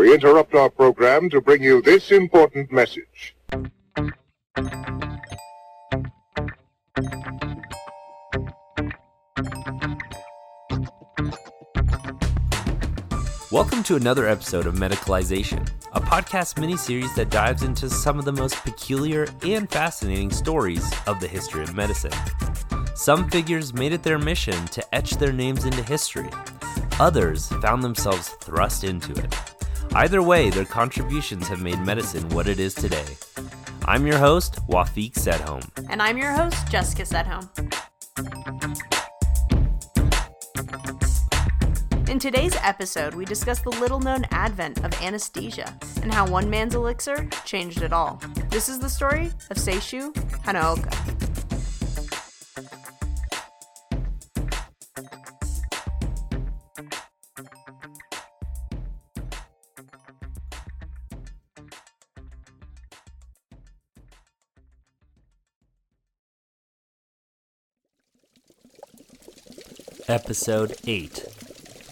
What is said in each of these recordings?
we interrupt our program to bring you this important message. Welcome to another episode of Medicalization, a podcast miniseries that dives into some of the most peculiar and fascinating stories of the history of medicine. Some figures made it their mission to etch their names into history. Others found themselves thrust into it. Either way, their contributions have made medicine what it is today. I'm your host, Wafiq Sedhome. And I'm your host, Jessica Sedhome. In today's episode, we discuss the little known advent of anesthesia and how one man's elixir changed it all. This is the story of Seishu Hanaoka. Episode 8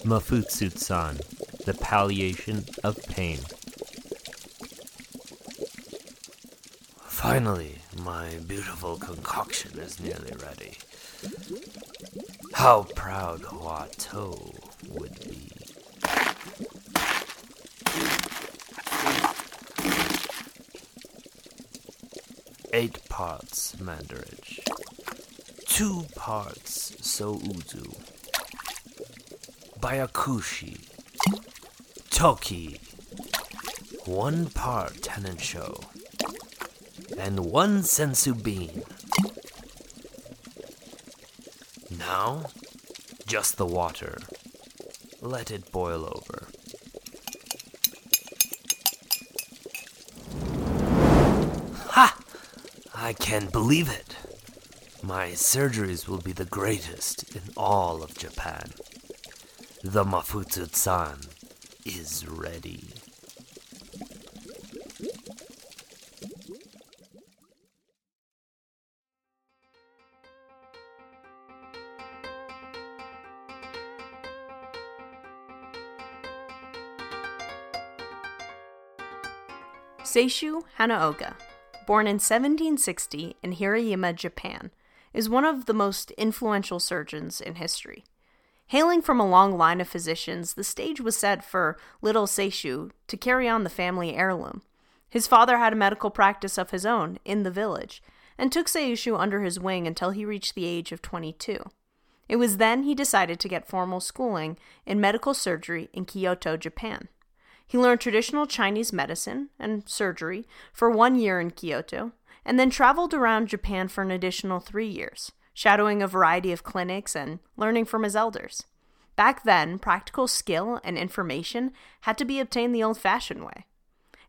Mafutsu-san, The Palliation of Pain. Finally, my beautiful concoction is nearly ready. How proud Hua Tuo would be. Eight parts mandarich, two parts souzu, Byakushi, Toki, one part Tenensho, and one sensu bean. Now, just the water. Let it boil over. Ha! I can't believe it. My surgeries will be the greatest in all of Japan. The Mafutsu-san is ready. Seishu Hanaoka, born in 1760 in Hirayama, Japan, is one of the most influential surgeons in history. Hailing from a long line of physicians, the stage was set for little Seishu to carry on the family heirloom. His father had a medical practice of his own in the village and took Seishu under his wing until he reached the age of 22. It was then he decided to get formal schooling in medical surgery in Kyoto, Japan. He learned traditional Chinese medicine and surgery for one year in Kyoto, and then traveled around Japan for an additional three years, shadowing a variety of clinics and learning from his elders. Back then, practical skill and information had to be obtained the old fashioned way.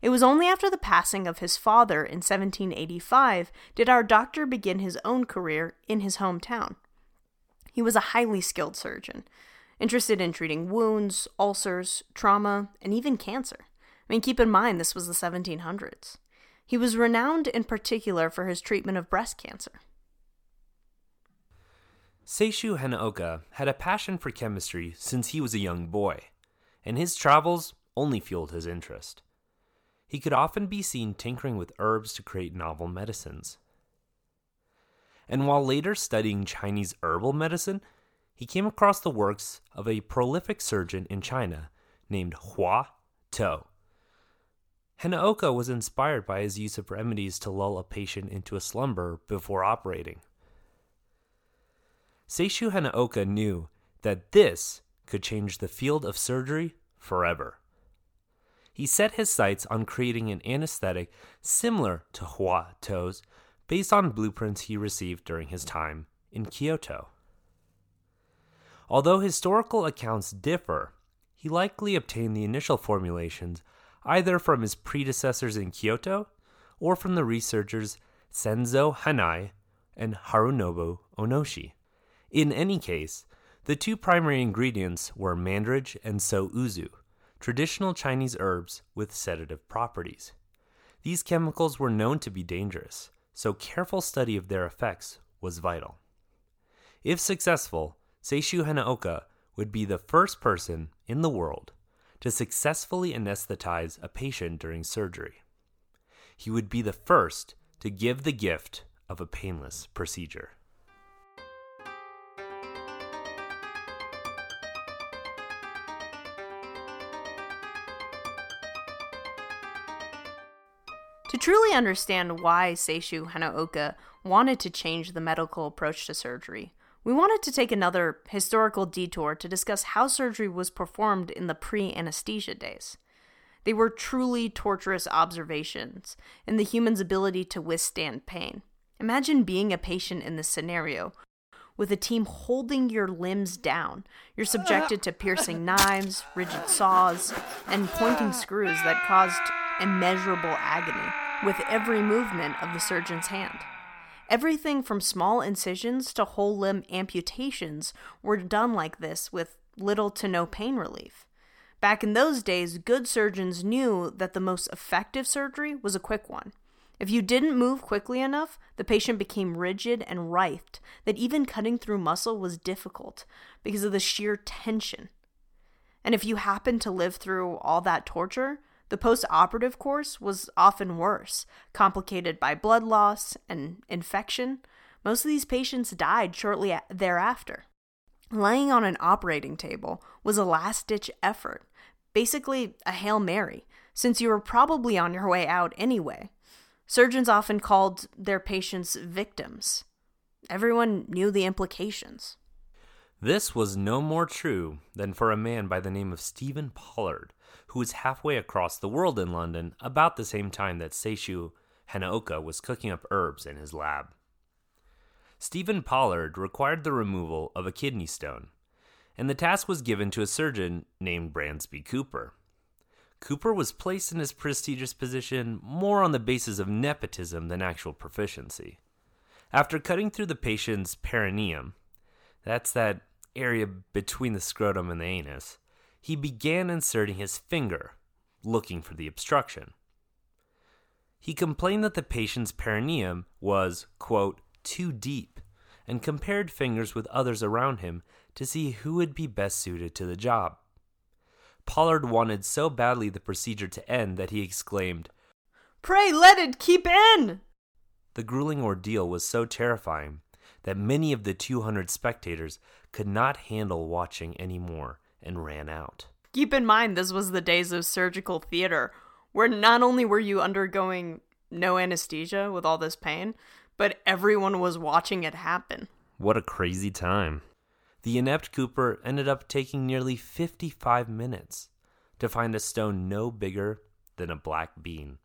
It was only after the passing of his father in 1785 did our doctor begin his own career in his hometown. He was a highly skilled surgeon, interested in treating wounds, ulcers, trauma, and even cancer. I mean, keep in mind, this was the 1700s. He was renowned in particular for his treatment of breast cancer. Seishu Hanaoka had a passion for chemistry since he was a young boy, and his travels only fueled his interest. He could often be seen tinkering with herbs to create novel medicines. And while later studying Chinese herbal medicine, he came across the works of a prolific surgeon in China named Hua Tuo. Hanaoka was inspired by his use of remedies to lull a patient into a slumber before operating. Seishu Hanaoka knew that this could change the field of surgery forever. He set his sights on creating an anesthetic similar to Hua Tuo's based on blueprints he received during his time in Kyoto. Although historical accounts differ, he likely obtained the initial formulations either from his predecessors in Kyoto or from the researchers Senzo Hanai and Harunobu Onishi. In any case, the two primary ingredients were mandarich and souzu, traditional Chinese herbs with sedative properties. These chemicals were known to be dangerous, so careful study of their effects was vital. If successful, Seishu Hanaoka would be the first person in the world to successfully anesthetize a patient during surgery. He would be the first to give the gift of a painless procedure. Truly understand why Seishu Hanaoka wanted to change the medical approach to surgery, we wanted to take another historical detour to discuss how surgery was performed in the pre anesthesia days. They were truly torturous observations in the human's ability to withstand pain. Imagine being a patient in this scenario with a team holding your limbs down. You're subjected to piercing knives, rigid saws, and pointing screws that caused immeasurable agony with every movement of the surgeon's hand. Everything from small incisions to whole limb amputations were done like this with little to no pain relief. Back in those days, good surgeons knew that the most effective surgery was a quick one. If you didn't move quickly enough, the patient became rigid and writhed, that even cutting through muscle was difficult because of the sheer tension. And if you happened to live through all that torture, the post operative course was often worse, complicated by blood loss and infection. Most of these patients died shortly thereafter. Laying on an operating table was a last ditch effort, basically a Hail Mary, since you were probably on your way out anyway. Surgeons often called their patients victims. Everyone knew the implications. This was no more true than for a man by the name of Stephen Pollard, who was halfway across the world in London about the same time that Seishu Hanaoka was cooking up herbs in his lab. Stephen Pollard required the removal of a kidney stone, and the task was given to a surgeon named Bransby Cooper. Cooper was placed in his prestigious position more on the basis of nepotism than actual proficiency. After cutting through the patient's perineum, that's that area between the scrotum and the anus, he began inserting his finger, looking for the obstruction. He complained that the patient's perineum was, quote, too deep, and compared fingers with others around him to see who would be best suited to the job. Pollard wanted so badly the procedure to end that he exclaimed, Pray let it keep in! The grueling ordeal was so terrifying that many of the 200 spectators could not handle watching any more and ran out. Keep in mind, this was the days of surgical theater, where not only were you undergoing no anesthesia with all this pain, but everyone was watching it happen. What a crazy time. The inept Cooper ended up taking nearly 55 minutes to find a stone no bigger than a black bean.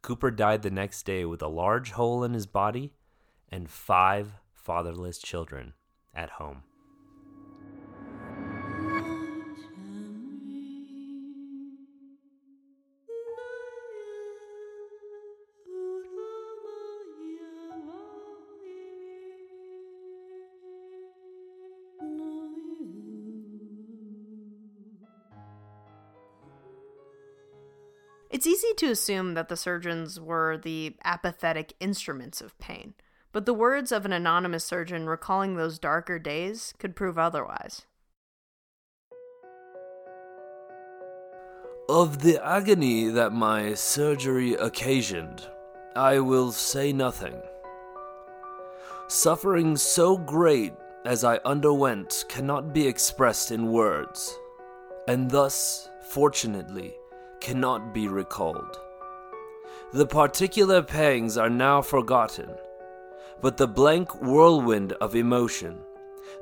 Cooper died the next day with a large hole in his body and five fatherless children at home. It's easy to assume that the surgeons were the apathetic instruments of pain, but the words of an anonymous surgeon recalling those darker days could prove otherwise. Of the agony that my surgery occasioned, I will say nothing. Suffering so great as I underwent cannot be expressed in words, and thus, fortunately, cannot be recalled. The particular pangs are now forgotten, but the blank whirlwind of emotion,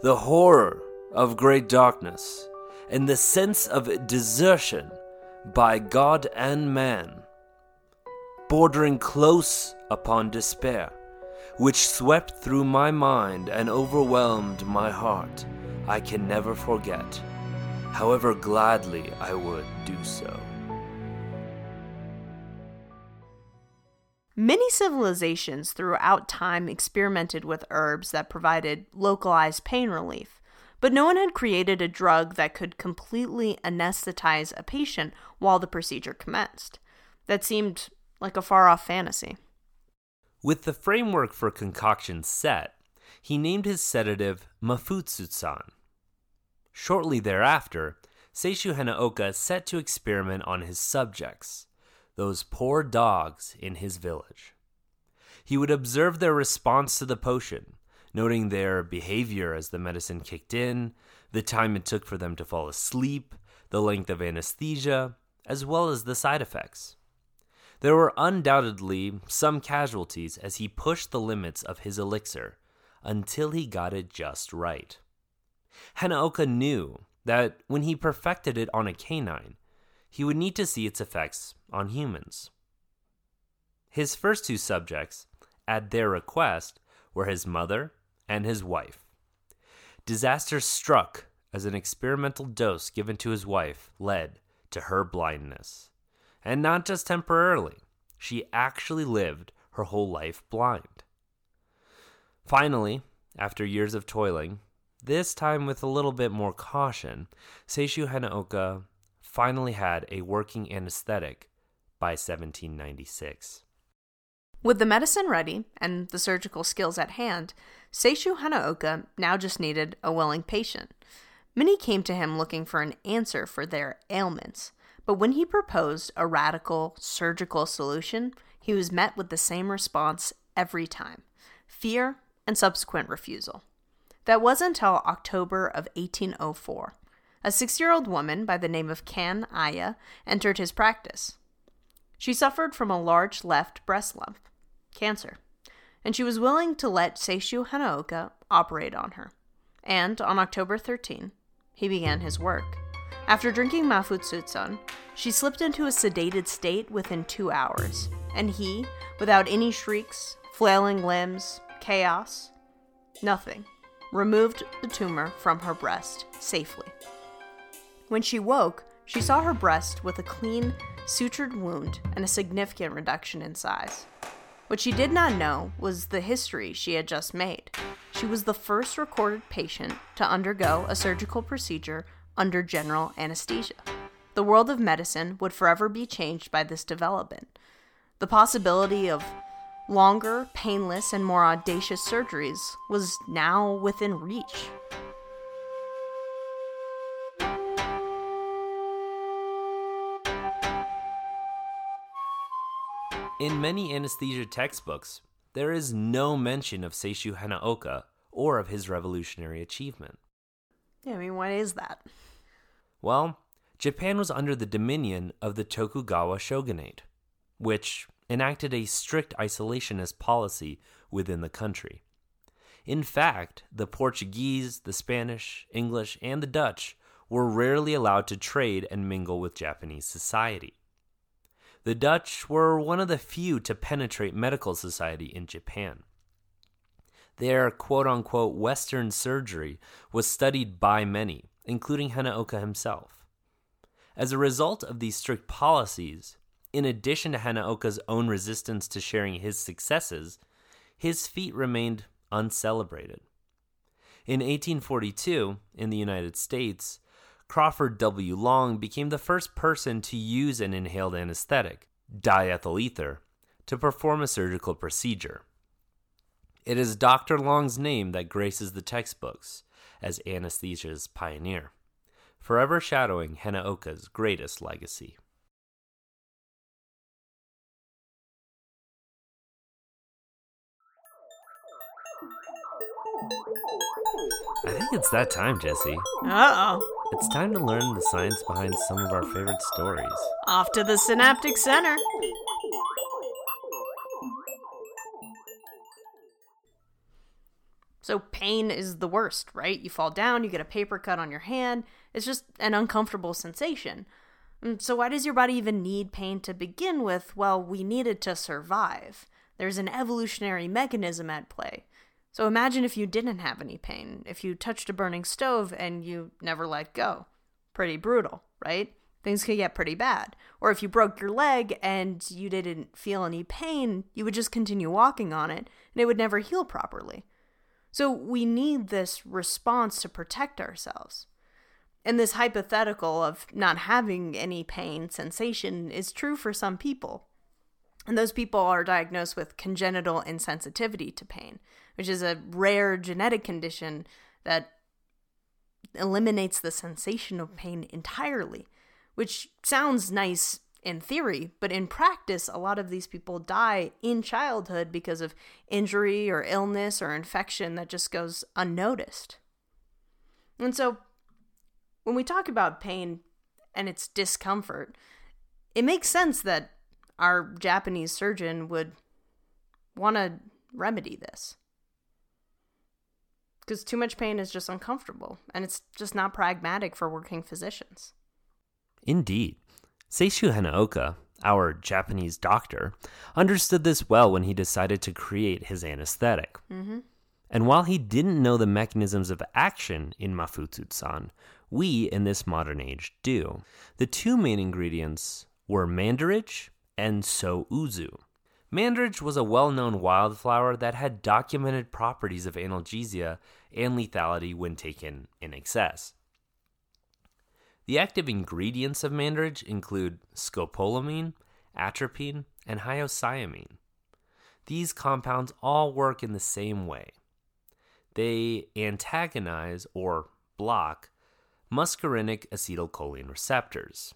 the horror of great darkness, and the sense of desertion by God and man, bordering close upon despair, which swept through my mind and overwhelmed my heart, I can never forget, however gladly I would do so. Many civilizations throughout time experimented with herbs that provided localized pain relief, but no one had created a drug that could completely anesthetize a patient while the procedure commenced. That seemed like a far off fantasy. With the framework for concoction set, he named his sedative Mafutsu-san. Shortly thereafter, Seishu Hanaoka set to experiment on his subjects, those poor dogs in his village. He would observe their response to the potion, noting their behavior as the medicine kicked in, the time it took for them to fall asleep, the length of anesthesia, as well as the side effects. There were undoubtedly some casualties as he pushed the limits of his elixir until he got it just right. Hanaoka knew that when he perfected it on a canine, he would need to see its effects on humans. His first two subjects, at their request, were his mother and his wife. Disaster struck as an experimental dose given to his wife led to her blindness. And not just temporarily, she actually lived her whole life blind. Finally, after years of toiling, this time with a little bit more caution, Seishu Hanaoka finally had a working anesthetic by 1796. With the medicine ready and the surgical skills at hand, Seishu Hanaoka now just needed a willing patient. Many came to him looking for an answer for their ailments, but when he proposed a radical surgical solution, he was met with the same response every time fear and subsequent refusal. That was until October of 1804. A six year old woman by the name of Kan Aya entered his practice. She suffered from a large left breast lump, cancer, and she was willing to let Seishu Hanaoka operate on her. And on October 13, he began his work. After drinking Mafutsu-san, she slipped into a sedated state within two hours, and he, without any shrieks, flailing limbs, chaos, nothing, removed the tumor from her breast safely. When she woke, she saw her breast with a clean, sutured wound and a significant reduction in size. What she did not know was the history she had just made. She was the first recorded patient to undergo a surgical procedure under general anesthesia. The world of medicine would forever be changed by this development. The possibility of longer, painless, and more audacious surgeries was now within reach. In many anesthesia textbooks, there is no mention of Seishu Hanaoka or of his revolutionary achievement. Yeah, I mean, why is that? Well, Japan was under the dominion of the Tokugawa shogunate, which enacted a strict isolationist policy within the country. In fact, the Portuguese, the Spanish, English, and the Dutch were rarely allowed to trade and mingle with Japanese society. The Dutch were one of the few to penetrate medical society in Japan. Their quote unquote Western surgery was studied by many, including Hanaoka himself. As a result of these strict policies, in addition to Hanaoka's own resistance to sharing his successes, his feat remained uncelebrated. In 1842, in the United States, Crawford W. Long became the first person to use an inhaled anesthetic, diethyl ether, to perform a surgical procedure. It is Dr. Long's name that graces the textbooks as anesthesia's pioneer, forever shadowing Hanaoka's greatest legacy. I think it's that time, Jesse. Uh oh. It's time to learn the science behind some of our favorite stories. Off to the synaptic center. So, pain is the worst, right? You fall down, you get a paper cut on your hand. It's just an uncomfortable sensation. Mm, so, why does your body even need pain to begin with? Well, we need it to survive. There's an evolutionary mechanism at play. So, imagine if you didn't have any pain, if you touched a burning stove and you never let go. Pretty brutal, right? Things could get pretty bad. Or if you broke your leg and you didn't feel any pain, you would just continue walking on it and it would never heal properly. So we need this response to protect ourselves. And this hypothetical of not having any pain sensation is true for some people. And those people are diagnosed with congenital insensitivity to pain, which is a rare genetic condition that eliminates the sensation of pain entirely, which sounds nice in theory, but in practice, a lot of these people die in childhood because of injury or illness or infection that just goes unnoticed. And so, when we talk about pain and its discomfort, it makes sense that our Japanese surgeon would want to remedy this. Because too much pain is just uncomfortable, and it's just not pragmatic for working physicians. Indeed. Seishu Hanaoka, our Japanese doctor, understood this well when he decided to create his anesthetic. Mm-hmm. And while he didn't know the mechanisms of action in Mafutsu-san, we in this modern age do. The two main ingredients were mandarich and souzu. Mandarich was a well known wildflower that had documented properties of analgesia and lethality when taken in excess. The active ingredients of mandarich include scopolamine, atropine, and hyoscyamine. These compounds all work in the same way. They antagonize or block muscarinic acetylcholine receptors.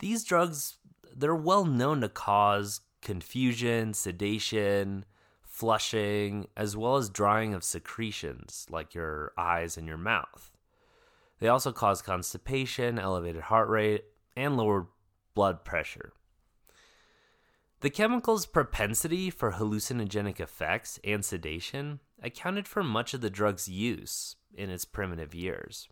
These drugs, they're well known to cause confusion, sedation, flushing, as well as drying of secretions like your eyes and your mouth. They also cause constipation, elevated heart rate, and lower blood pressure. The chemical's propensity for hallucinogenic effects and sedation accounted for much of the drug's use in its primitive years.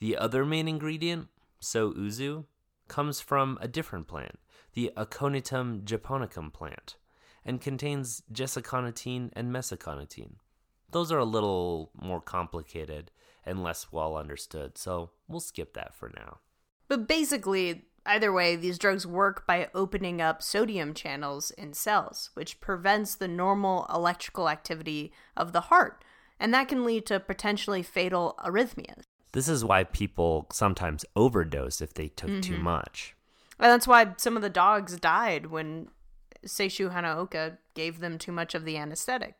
The other main ingredient, souzu, comes from a different plant, the Aconitum japonicum plant, and contains jesaconitine and mesaconitine. Those are a little more complicated and less well understood, so we'll skip that for now. But basically, either way, these drugs work by opening up sodium channels in cells, which prevents the normal electrical activity of the heart, and that can lead to potentially fatal arrhythmias. This is why people sometimes overdose if they took too mm-hmm. much. And that's why some of the dogs died when Seishu Hanaoka gave them too much of the anesthetic.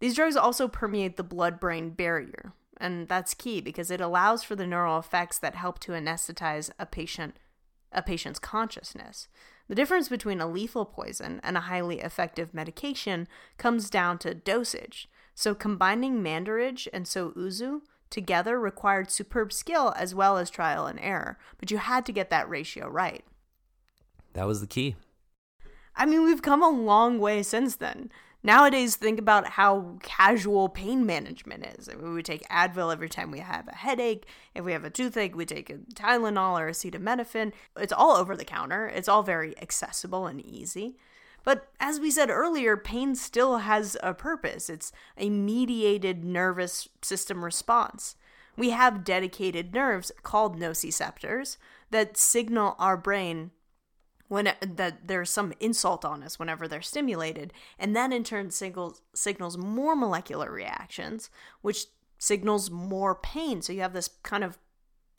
These drugs also permeate the blood brain barrier, and that's key because it allows for the neural effects that help to anesthetize a patient a patient's consciousness. The difference between a lethal poison and a highly effective medication comes down to dosage. So combining mandarich and souzu together required superb skill as well as trial and error, but you had to get that ratio right. That was the key. I mean, we've come a long way since then. Nowadays, think about how casual pain management is. I mean, we take Advil every time we have a headache. If we have a toothache, we take a Tylenol or acetaminophen. It's all over the counter. It's all very accessible and easy. But as we said earlier, pain still has a purpose. It's a mediated nervous system response. We have dedicated nerves called nociceptors that signal our brain when that there's some insult on us whenever they're stimulated, and that in turn signals signals more molecular reactions, which signals more pain. So you have this kind of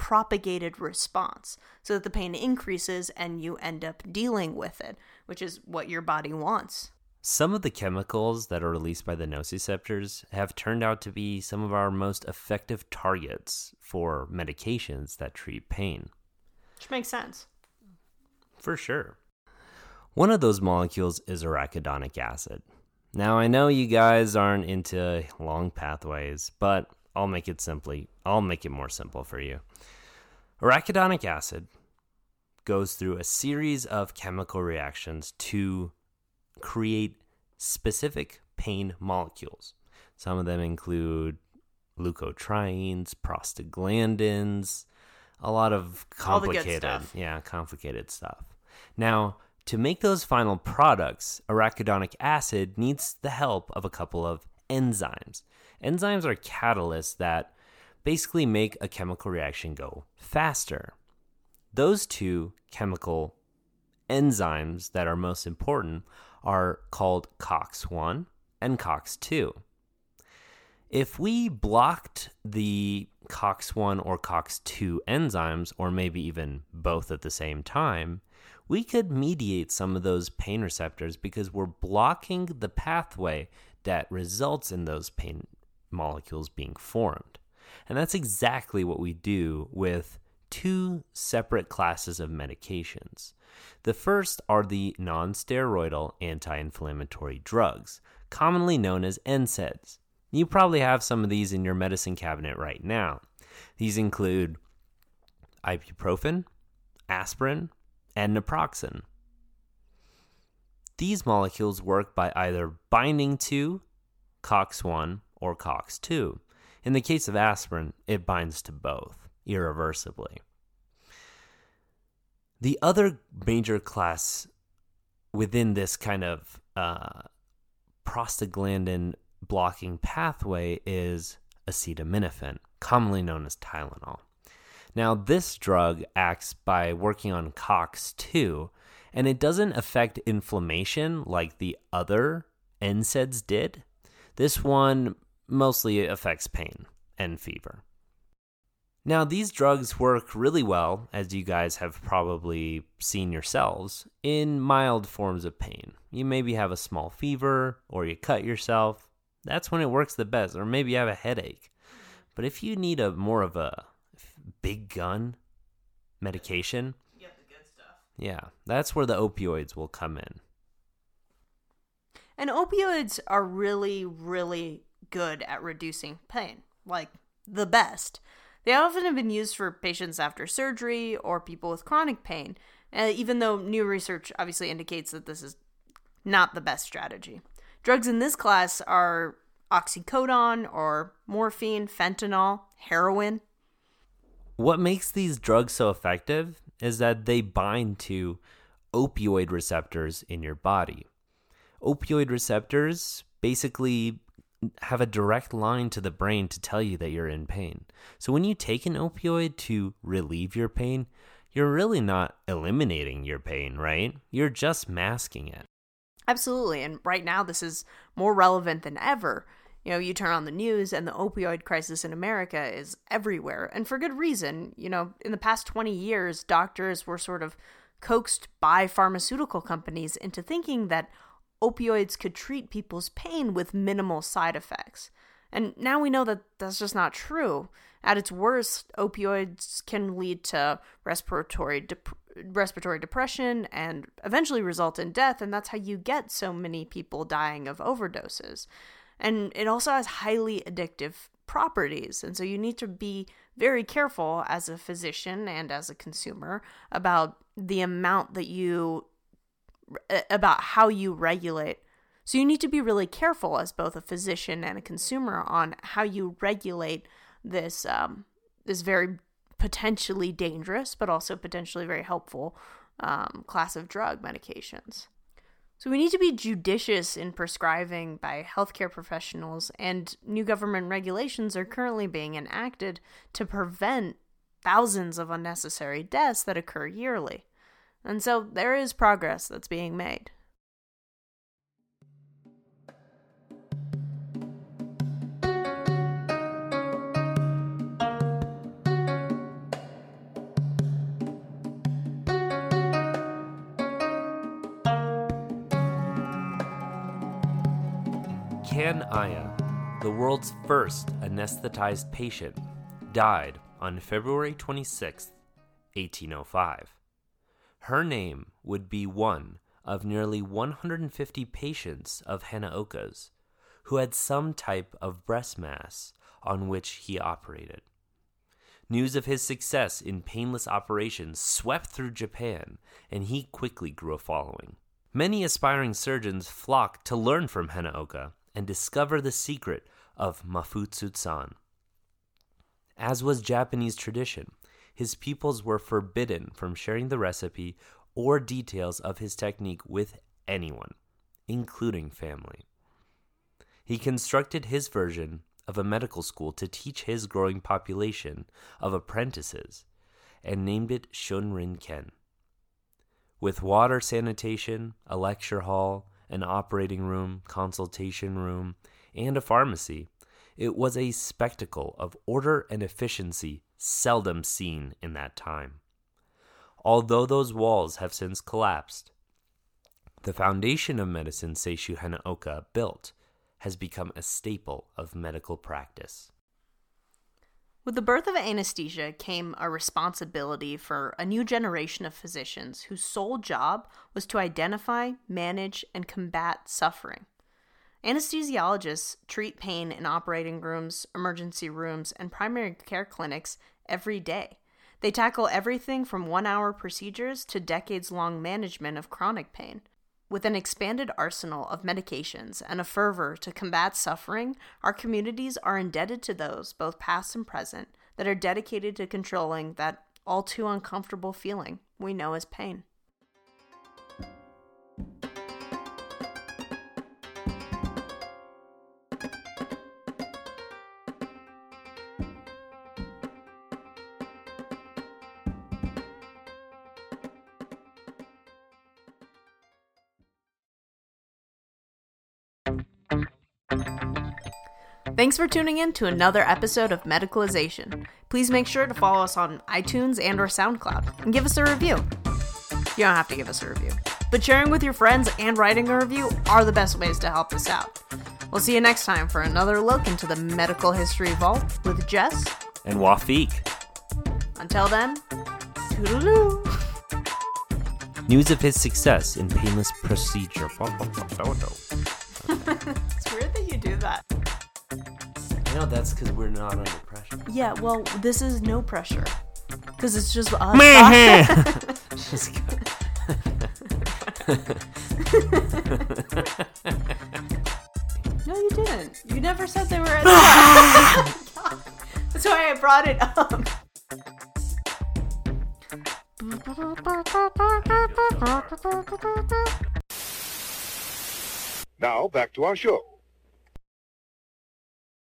propagated response so that the pain increases and you end up dealing with it, which is what your body wants. Some of the chemicals that are released by the nociceptors have turned out to be some of our most effective targets for medications that treat pain. Which makes sense. For sure. One of those molecules is arachidonic acid. Now, I know you guys aren't into long pathways, but I'll make it simply, I'll make it more simple for you. Arachidonic acid goes through a series of chemical reactions to create specific pain molecules. Some of them include leukotrienes, prostaglandins, a lot of complicated, yeah, complicated stuff. Now, to make those final products, arachidonic acid needs the help of a couple of enzymes. Enzymes are catalysts that basically make a chemical reaction go faster. Those two chemical enzymes that are most important are called COX1 and COX2. If we blocked the COX1 or COX2 enzymes, or maybe even both at the same time, we could mediate some of those pain receptors because we're blocking the pathway that results in those pain molecules being formed. And that's exactly what we do with two separate classes of medications. The first are the non steroidal anti inflammatory drugs, commonly known as NSAIDs. You probably have some of these in your medicine cabinet right now. These include ibuprofen, aspirin, and naproxen. These molecules work by either binding to COX1 or COX2. In the case of aspirin, it binds to both irreversibly. The other major class within this kind of uh, prostaglandin blocking pathway is acetaminophen, commonly known as Tylenol. Now, this drug acts by working on COX2, and it doesn't affect inflammation like the other NSAIDs did. This one mostly affects pain and fever. Now, these drugs work really well, as you guys have probably seen yourselves, in mild forms of pain. You maybe have a small fever, or you cut yourself. That's when it works the best, or maybe you have a headache. But if you need a more of a big gun medication, Get the good stuff. yeah, that's where the opioids will come in. And opioids are really, really good at reducing pain, like the best. They often have been used for patients after surgery or people with chronic pain, uh, even though new research obviously indicates that this is not the best strategy. Drugs in this class are oxycodone or morphine, fentanyl, heroin. What makes these drugs so effective is that they bind to opioid receptors in your body. Opioid receptors basically have a direct line to the brain to tell you that you're in pain. So when you take an opioid to relieve your pain, you're really not eliminating your pain, right? You're just masking it. Absolutely. And right now, this is more relevant than ever. You know, you turn on the news and the opioid crisis in America is everywhere, and for good reason. You know, in the past 20 years, doctors were sort of coaxed by pharmaceutical companies into thinking that opioids could treat people's pain with minimal side effects. And now we know that that's just not true. At its worst, opioids can lead to respiratory dep- respiratory depression and eventually result in death, and that's how you get so many people dying of overdoses. And it also has highly addictive properties, and so you need to be very careful as a physician and as a consumer about the amount that you about how you regulate. So you need to be really careful as both a physician and a consumer on how you regulate this um, this very potentially dangerous but also potentially very helpful um, class of drug medications. So we need to be judicious in prescribing by healthcare professionals, and new government regulations are currently being enacted to prevent thousands of unnecessary deaths that occur yearly. And so there is progress that's being made. Kan Aya, the world's first anesthetized patient, died on February 26, 1805. Her name would be one of nearly 150 patients of Hanaoka's who had some type of breast mass on which he operated. News of his success in painless operations swept through Japan, and he quickly grew a following. Many aspiring surgeons flocked to learn from Hanaoka and discover the secret of Mafutsu-san. As was Japanese tradition, his pupils were forbidden from sharing the recipe or details of his technique with anyone, including family. He constructed his version of a medical school to teach his growing population of apprentices and named it Shunrin Ken. With water sanitation, a lecture hall, an operating room, consultation room, and a pharmacy, it was a spectacle of order and efficiency seldom seen in that time. Although those walls have since collapsed, the foundation of medicine Seishu Hanaoka built has become a staple of medical practice. With the birth of anesthesia came a responsibility for a new generation of physicians whose sole job was to identify, manage, and combat suffering. Anesthesiologists treat pain in operating rooms, emergency rooms, and primary care clinics every day. They tackle everything from one hour procedures to decades long management of chronic pain. With an expanded arsenal of medications and a fervor to combat suffering, our communities are indebted to those, both past and present, that are dedicated to controlling that all too uncomfortable feeling we know as pain. Thanks for tuning in to another episode of Medicalization. Please make sure to follow us on iTunes and or SoundCloud and give us a review. You don't have to give us a review, but sharing with your friends and writing a review are the best ways to help us out. We'll see you next time for another look into the medical history vault with Jess And Wafiq. Until then, toodaloo. News of his success in painless procedure. it's weird that you do that. I know that's because we're not under pressure. Yeah, well, this is no pressure. Because it's just us. Just no, you didn't. You never said they were at That's why I brought it up. Now back to our show.